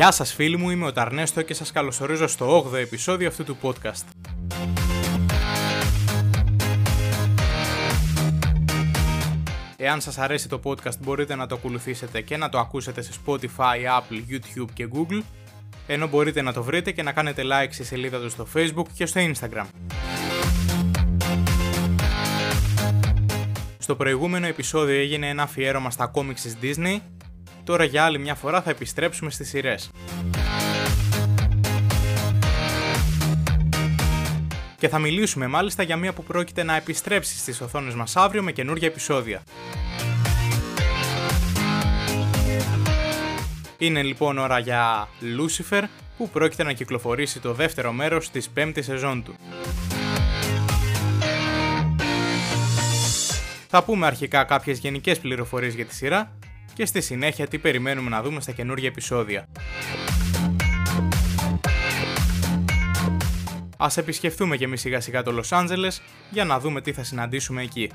Γεια σας φίλοι μου, είμαι ο Ταρνέστο και σας καλωσορίζω στο 8ο επεισόδιο αυτού του podcast. Εάν σας αρέσει το podcast μπορείτε να το ακολουθήσετε και να το ακούσετε σε Spotify, Apple, YouTube και Google, ενώ μπορείτε να το βρείτε και να κάνετε like στη σελίδα τους στο Facebook και στο Instagram. Στο προηγούμενο επεισόδιο έγινε ένα αφιέρωμα στα κόμιξ της Disney, τώρα για άλλη μια φορά θα επιστρέψουμε στις σειρές. Και θα μιλήσουμε μάλιστα για μία που πρόκειται να επιστρέψει στις οθόνες μας αύριο με καινούργια επεισόδια. Είναι λοιπόν ώρα για Lucifer που πρόκειται να κυκλοφορήσει το δεύτερο μέρος της πέμπτης σεζόν του. Θα πούμε αρχικά κάποιες γενικές πληροφορίες για τη σειρά και στη συνέχεια τι περιμένουμε να δούμε στα καινούργια επεισόδια. Ας επισκεφτούμε και εμείς σιγά σιγά το Λος Άντζελες για να δούμε τι θα συναντήσουμε εκεί.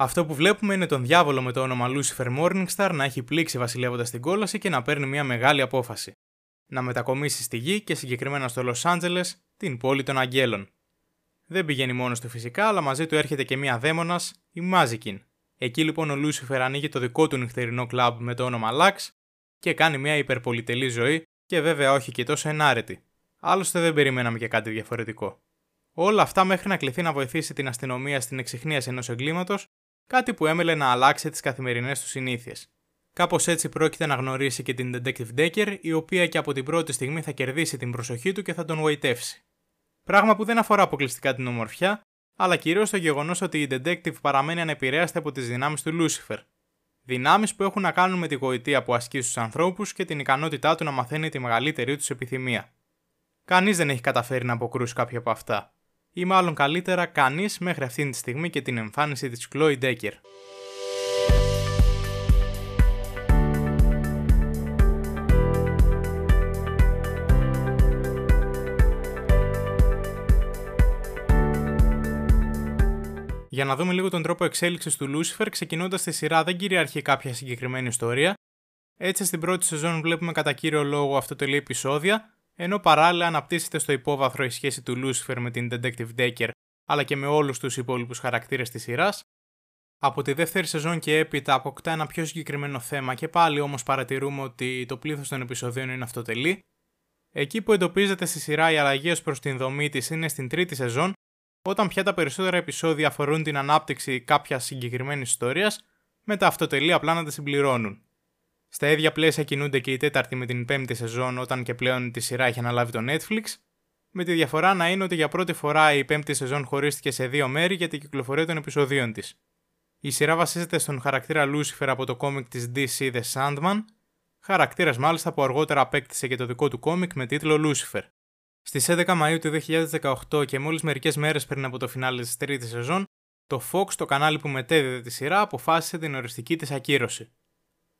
Αυτό που βλέπουμε είναι τον διάβολο με το όνομα Lucifer Morningstar να έχει πλήξει βασιλεύοντας την κόλαση και να παίρνει μια μεγάλη απόφαση. Να μετακομίσεις στη γη και συγκεκριμένα στο Λος Άντζελες, την πόλη των Αγγέλων. Δεν πηγαίνει μόνος του φυσικά, αλλά μαζί του έρχεται και μια δαίμονας, η Μάζικιν. Εκεί λοιπόν ο Lucifer ανοίγει το δικό του νυχτερινό κλαμπ με το όνομα Lux και κάνει μια υπερπολιτελή ζωή και βέβαια όχι και τόσο ενάρετη. Άλλωστε δεν περιμέναμε και κάτι διαφορετικό. Όλα αυτά μέχρι να κληθεί να βοηθήσει την αστυνομία στην εξυχνίαση ενός εγκλήματος κάτι που έμελε να αλλάξει τις καθημερινές του συνήθειες. Κάπως έτσι πρόκειται να γνωρίσει και την Detective Decker, η οποία και από την πρώτη στιγμή θα κερδίσει την προσοχή του και θα τον γοητεύσει. Πράγμα που δεν αφορά αποκλειστικά την ομορφιά, αλλά κυρίως το γεγονός ότι η Detective παραμένει ανεπηρέαστη από τις δυνάμεις του Lucifer. Δυνάμεις που έχουν να κάνουν με τη γοητεία που ασκεί στους ανθρώπους και την ικανότητά του να μαθαίνει τη μεγαλύτερη τους επιθυμία. Κανείς δεν έχει καταφέρει να αποκρούσει κάποια από αυτά ή μάλλον καλύτερα κανείς μέχρι αυτήν τη στιγμή και την εμφάνιση της Chloe Decker. Για να δούμε λίγο τον τρόπο εξέλιξης του Lucifer, ξεκινώντας τη σειρά δεν κυριαρχεί κάποια συγκεκριμένη ιστορία. Έτσι στην πρώτη σεζόν βλέπουμε κατά κύριο λόγο αυτοτελή επεισόδια, ενώ παράλληλα αναπτύσσεται στο υπόβαθρο η σχέση του Lucifer με την Detective Decker αλλά και με όλους τους υπόλοιπους χαρακτήρες της σειράς. Από τη δεύτερη σεζόν και έπειτα αποκτά ένα πιο συγκεκριμένο θέμα και πάλι όμως παρατηρούμε ότι το πλήθος των επεισοδίων είναι αυτοτελή. Εκεί που εντοπίζεται στη σειρά οι αλλαγέ προς την δομή της είναι στην τρίτη σεζόν, όταν πια τα περισσότερα επεισόδια αφορούν την ανάπτυξη κάποια συγκεκριμένη ιστορίας, με τα αυτοτελή απλά να τα συμπληρώνουν. Στα ίδια πλαίσια κινούνται και η τέταρτη με την πέμπτη σεζόν όταν και πλέον τη σειρά έχει αναλάβει το Netflix, με τη διαφορά να είναι ότι για πρώτη φορά η πέμπτη σεζόν χωρίστηκε σε δύο μέρη για την κυκλοφορία των επεισοδίων της. Η σειρά βασίζεται στον χαρακτήρα Lucifer από το κόμικ της DC The Sandman, χαρακτήρας μάλιστα που αργότερα απέκτησε και το δικό του κόμικ με τίτλο Lucifer. Στις 11 Μαου του 2018 και μόλις μερικές μέρες πριν από το φινάλε της τρίτης σεζόν, το Fox, το κανάλι που μετέδιδε τη σειρά, αποφάσισε την οριστική της ακύρωση.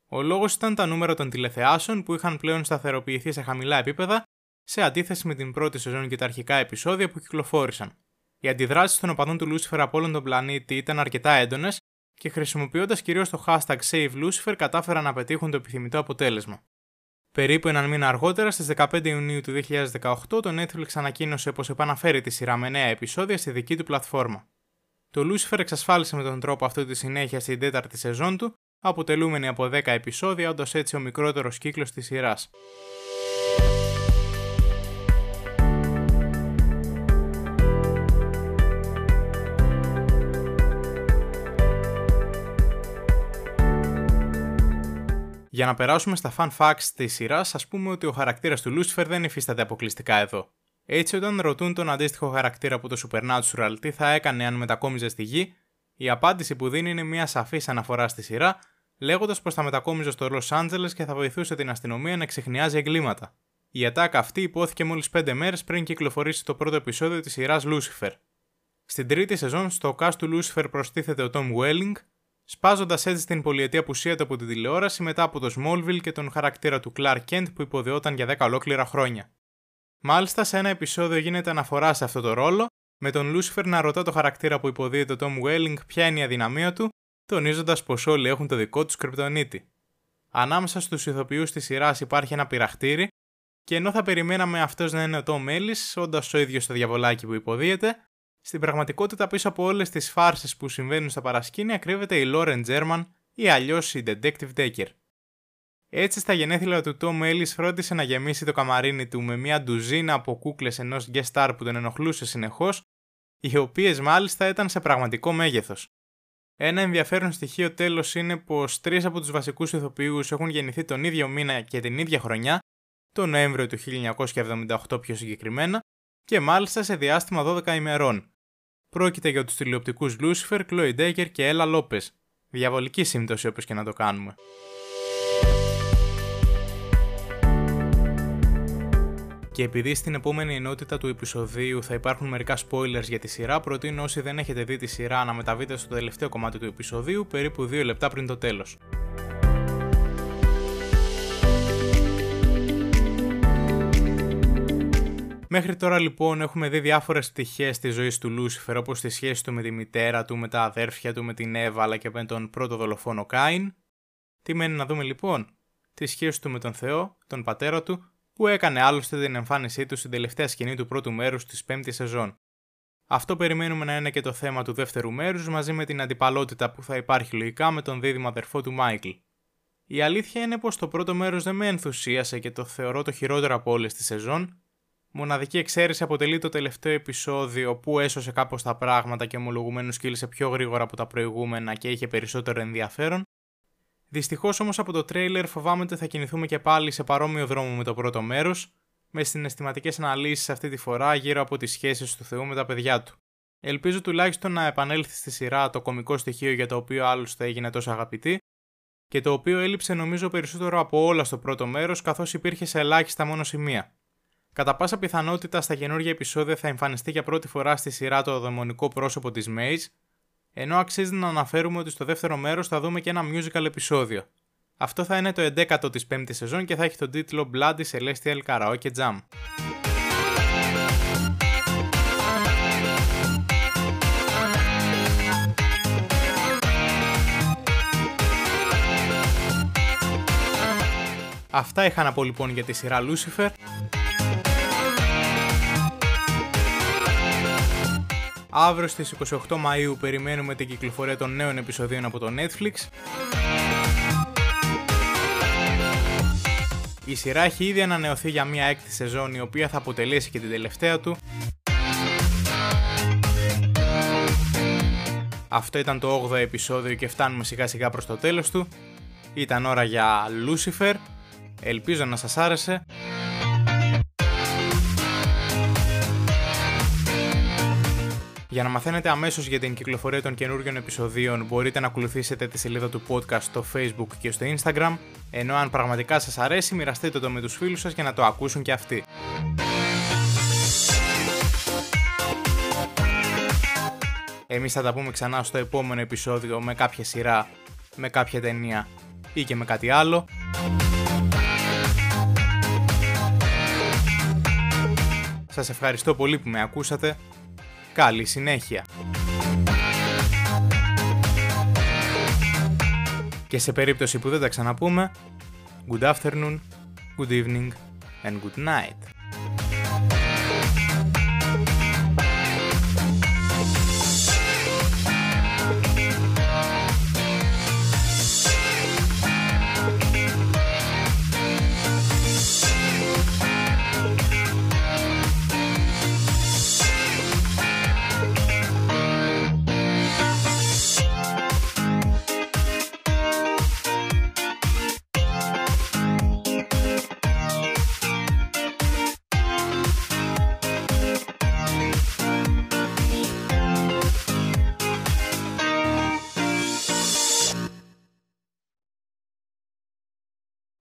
Ο λόγος ήταν τα νούμερα των τηλεθεάσεων που είχαν πλέον σταθεροποιηθεί σε χαμηλά επίπεδα σε αντίθεση με την πρώτη σεζόν και τα αρχικά επεισόδια που κυκλοφόρησαν. Οι αντιδράσεις των οπαδών του Lucifer από όλον τον πλανήτη ήταν αρκετά έντονες και χρησιμοποιώντας κυρίως το hashtag SaveLucifer κατάφεραν να πετύχουν το επιθυμητό αποτέλεσμα. Περίπου έναν μήνα αργότερα, στις 15 Ιουνίου του 2018, το Netflix ανακοίνωσε πως επαναφέρει τη σειρά με νέα επεισόδια στη δική του πλατφόρμα. Το Lucifer εξασφάλισε με τον τρόπο αυτό τη συνέχεια στην τέταρτη σεζόν του αποτελούμενη από 10 επεισόδια, όντως έτσι ο μικρότερος κύκλος της σειράς. Για να περάσουμε στα fun facts της σειράς, ας πούμε ότι ο χαρακτήρας του Lucifer δεν υφίσταται αποκλειστικά εδώ. Έτσι, όταν ρωτούν τον αντίστοιχο χαρακτήρα που το Supernatural τι θα έκανε αν μετακόμιζε στη γη, η απάντηση που δίνει είναι μια σαφής αναφορά στη σειρά, λέγοντας πως θα μετακόμιζε στο Λο Άντζελε και θα βοηθούσε την αστυνομία να ξεχνιάζει εγκλήματα. Η ατάκα αυτή υπόθηκε μόλις 5 μέρες πριν κυκλοφορήσει το πρώτο επεισόδιο της σειράς Lucifer. Στην τρίτη σεζόν, στο cast του Lucifer προστίθεται ο Tom Welling, σπάζοντας έτσι την πολιετή απουσία του από την τηλεόραση μετά από το Smallville και τον χαρακτήρα του Clark Kent που υποδεόταν για 10 ολόκληρα χρόνια. Μάλιστα, σε ένα επεισόδιο γίνεται αναφορά σε αυτό το ρόλο, με τον Λούσιφερ να ρωτά το χαρακτήρα που υποδίεται ο Τόμ Welling ποια είναι η αδυναμία του, τονίζοντας πως όλοι έχουν το δικό του κρυπτονίτη. Ανάμεσα στους ηθοποιούς της σειράς υπάρχει ένα πειραχτήρι, και ενώ θα περιμέναμε αυτός να είναι ο Τόμ Έλλη, όντας ο ίδιος το διαβολάκι που υποδίεται, στην πραγματικότητα πίσω από όλες τις φάρσες που συμβαίνουν στα παρασκήνια κρύβεται η Lauren German ή αλλιώς η Detective Decker. Έτσι, στα γενέθλια του Tom Ellis φρόντισε να γεμίσει το καμαρίνι του με μια ντουζίνα από κούκλες ενός guest star που τον ενοχλούσε συνεχώς, οι οποίες μάλιστα ήταν σε πραγματικό μέγεθος. Ένα ενδιαφέρον στοιχείο τέλος είναι πως τρεις από τους βασικούς ηθοποιούς έχουν γεννηθεί τον ίδιο μήνα και την ίδια χρονιά, τον Νοέμβριο του 1978 πιο συγκεκριμένα, και μάλιστα σε διάστημα 12 ημερών. Πρόκειται για τους τηλεοπτικούς Lucifer, Chloe Decker και Ella Lopez. Διαβολική σύμπτωση όπως και να το κάνουμε. Και επειδή στην επόμενη ενότητα του επεισοδίου θα υπάρχουν μερικά spoilers για τη σειρά, προτείνω όσοι δεν έχετε δει τη σειρά να μεταβείτε στο τελευταίο κομμάτι του επεισοδίου περίπου 2 λεπτά πριν το τέλος. Μέχρι τώρα λοιπόν έχουμε δει διάφορες στοιχείες της ζωής του Λούσιφερ όπως τη σχέση του με τη μητέρα του, με τα αδέρφια του, με την Εύα αλλά και με τον πρώτο δολοφόνο Κάιν. Τι μένει να δούμε λοιπόν, τη σχέση του με τον Θεό, τον πατέρα του, που έκανε άλλωστε την εμφάνισή του στην τελευταία σκηνή του πρώτου μέρους της πέμπτης σεζόν. Αυτό περιμένουμε να είναι και το θέμα του δεύτερου μέρους μαζί με την αντιπαλότητα που θα υπάρχει λογικά με τον δίδυμο αδερφό του Μάικλ. Η αλήθεια είναι πως το πρώτο μέρος δεν με ενθουσίασε και το θεωρώ το χειρότερο από όλες τη σεζόν, Μοναδική εξαίρεση αποτελεί το τελευταίο επεισόδιο που έσωσε κάπως τα πράγματα και ομολογουμένως κύλησε πιο γρήγορα από τα προηγούμενα και είχε περισσότερο ενδιαφέρον. Δυστυχώς όμως από το τρέιλερ φοβάμαι ότι θα κινηθούμε και πάλι σε παρόμοιο δρόμο με το πρώτο μέρος, με συναισθηματικές αναλύσεις αυτή τη φορά γύρω από τις σχέσεις του Θεού με τα παιδιά του. Ελπίζω τουλάχιστον να επανέλθει στη σειρά το κομικό στοιχείο για το οποίο άλλωστε έγινε τόσο αγαπητή και το οποίο έλειψε νομίζω περισσότερο από όλα στο πρώτο μέρος καθώς υπήρχε σε ελάχιστα μόνο σημεία. Κατά πάσα πιθανότητα στα καινούργια επεισόδια θα εμφανιστεί για πρώτη φορά στη σειρά το δαιμονικό πρόσωπο της Maze, ενώ αξίζει να αναφέρουμε ότι στο δεύτερο μέρος θα δούμε και ένα musical επεισόδιο. Αυτό θα είναι το 11ο της 5ης σεζόν και θα έχει τον τίτλο Bloody Celestial Karaoke Jam. Αυτά είχα να πω λοιπόν για τη σειρά Lucifer. Αύριο στις 28 Μαΐου περιμένουμε την κυκλοφορία των νέων επεισοδίων από το Netflix. Η σειρά έχει ήδη ανανεωθεί για μια έκτη σεζόν η οποία θα αποτελέσει και την τελευταία του. Αυτό ήταν το 8ο επεισόδιο και φτάνουμε σιγά σιγά προς το τέλος του. Ήταν ώρα για Lucifer. Ελπίζω να σας άρεσε. Για να μαθαίνετε αμέσως για την κυκλοφορία των καινούργιων επεισοδίων μπορείτε να ακολουθήσετε τη σελίδα του podcast στο facebook και στο instagram, ενώ αν πραγματικά σας αρέσει μοιραστείτε το με τους φίλους σας για να το ακούσουν και αυτοί. Εμείς θα τα πούμε ξανά στο επόμενο επεισόδιο με κάποια σειρά, με κάποια ταινία ή και με κάτι άλλο. Σας ευχαριστώ πολύ που με ακούσατε Καλή συνέχεια. Και σε περίπτωση που δεν τα ξαναπούμε, good afternoon, good evening and good night.